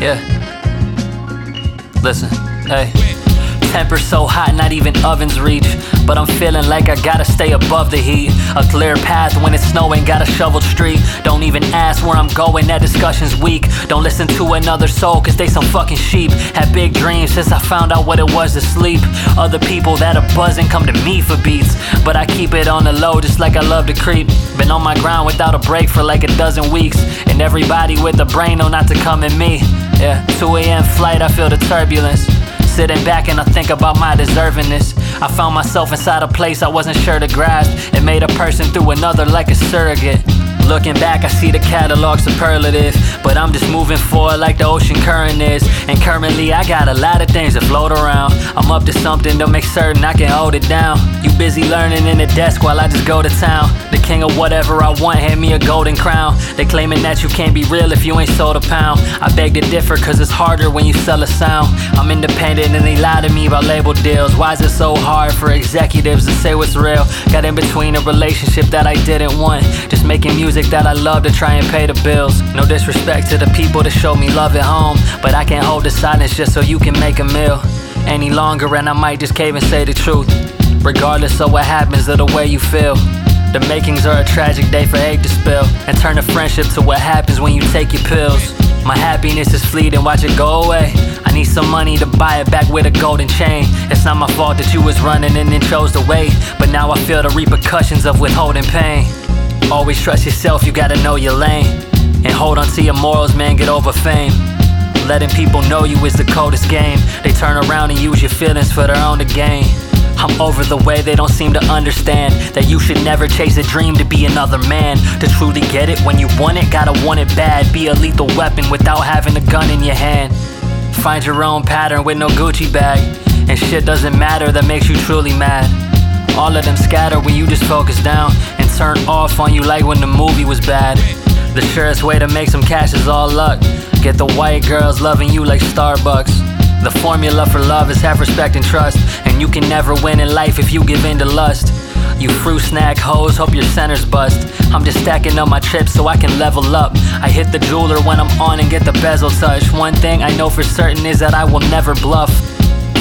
Yeah. Listen, hey. Temper so hot, not even ovens reach. But I'm feeling like I gotta stay above the heat. A clear path when it's snowing, got a shoveled street. Don't even ask where I'm going, that discussion's weak. Don't listen to another soul, cause they some fucking sheep. Had big dreams since I found out what it was to sleep. Other people that are buzzing come to me for beats. But I keep it on the low, just like I love to creep. Been on my ground without a break for like a dozen weeks. And everybody with a brain know not to come at me. Yeah, 2 a.m. flight, I feel the turbulence. Sitting back and I think about my deservingness. I found myself inside a place I wasn't sure to grasp. It made a person through another like a surrogate. Looking back, I see the catalog superlative. But I'm just moving forward like the ocean current is. And currently, I got a lot of things that float around. I'm up to something to make certain I can hold it down. You busy learning in the desk while I just go to town. The king of whatever I want, hand me a golden crown. They claiming that you can't be real if you ain't sold a pound. I beg to differ, cause it's harder when you sell a sound. I'm independent and they lie to me about label deals. Why is it so hard for executives to say what's real? Got in between a relationship that I didn't want. Just making music that I love to try and pay the bills. No disrespect to the people that show me love at home, but I can't hold the silence just so you can make a meal any longer, and I might just cave and say the truth. Regardless of what happens or the way you feel. The makings are a tragic day for hate to spill, and turn a friendship to what happens when you take your pills. My happiness is fleeting, watch it go away. I need some money to buy it back with a golden chain. It's not my fault that you was running and then chose to wait, but now I feel the repercussions of withholding pain. Always trust yourself, you gotta know your lane. And hold on to your morals, man, get over fame. Letting people know you is the coldest game. They turn around and use your feelings for their own gain. I'm over the way they don't seem to understand that you should never chase a dream to be another man. To truly get it, when you want it, gotta want it bad. Be a lethal weapon without having a gun in your hand. Find your own pattern with no Gucci bag. And shit doesn't matter that makes you truly mad. All of them scatter when you just focus down turn off on you like when the movie was bad. The surest way to make some cash is all luck. Get the white girls loving you like Starbucks. The formula for love is have respect and trust. And you can never win in life if you give in to lust. You fruit snack hoes, hope your center's bust. I'm just stacking up my chips so I can level up. I hit the jeweler when I'm on and get the bezel touch. One thing I know for certain is that I will never bluff.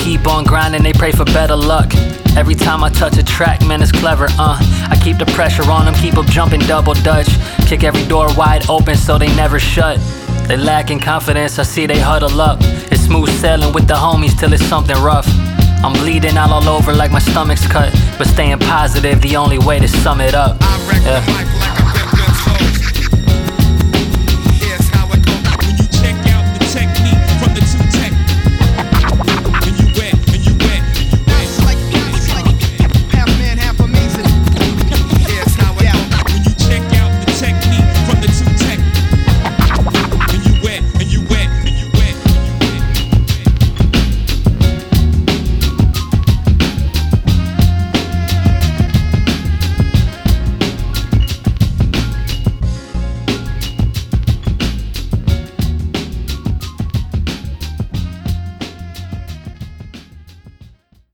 Keep on grinding, they pray for better luck. Every time I touch a track, man, it's clever, uh. I keep the pressure on them, keep them jumping double dutch. Kick every door wide open so they never shut. They lack in confidence, I see they huddle up. It's smooth sailing with the homies till it's something rough. I'm bleeding out all over like my stomach's cut. But staying positive, the only way to sum it up.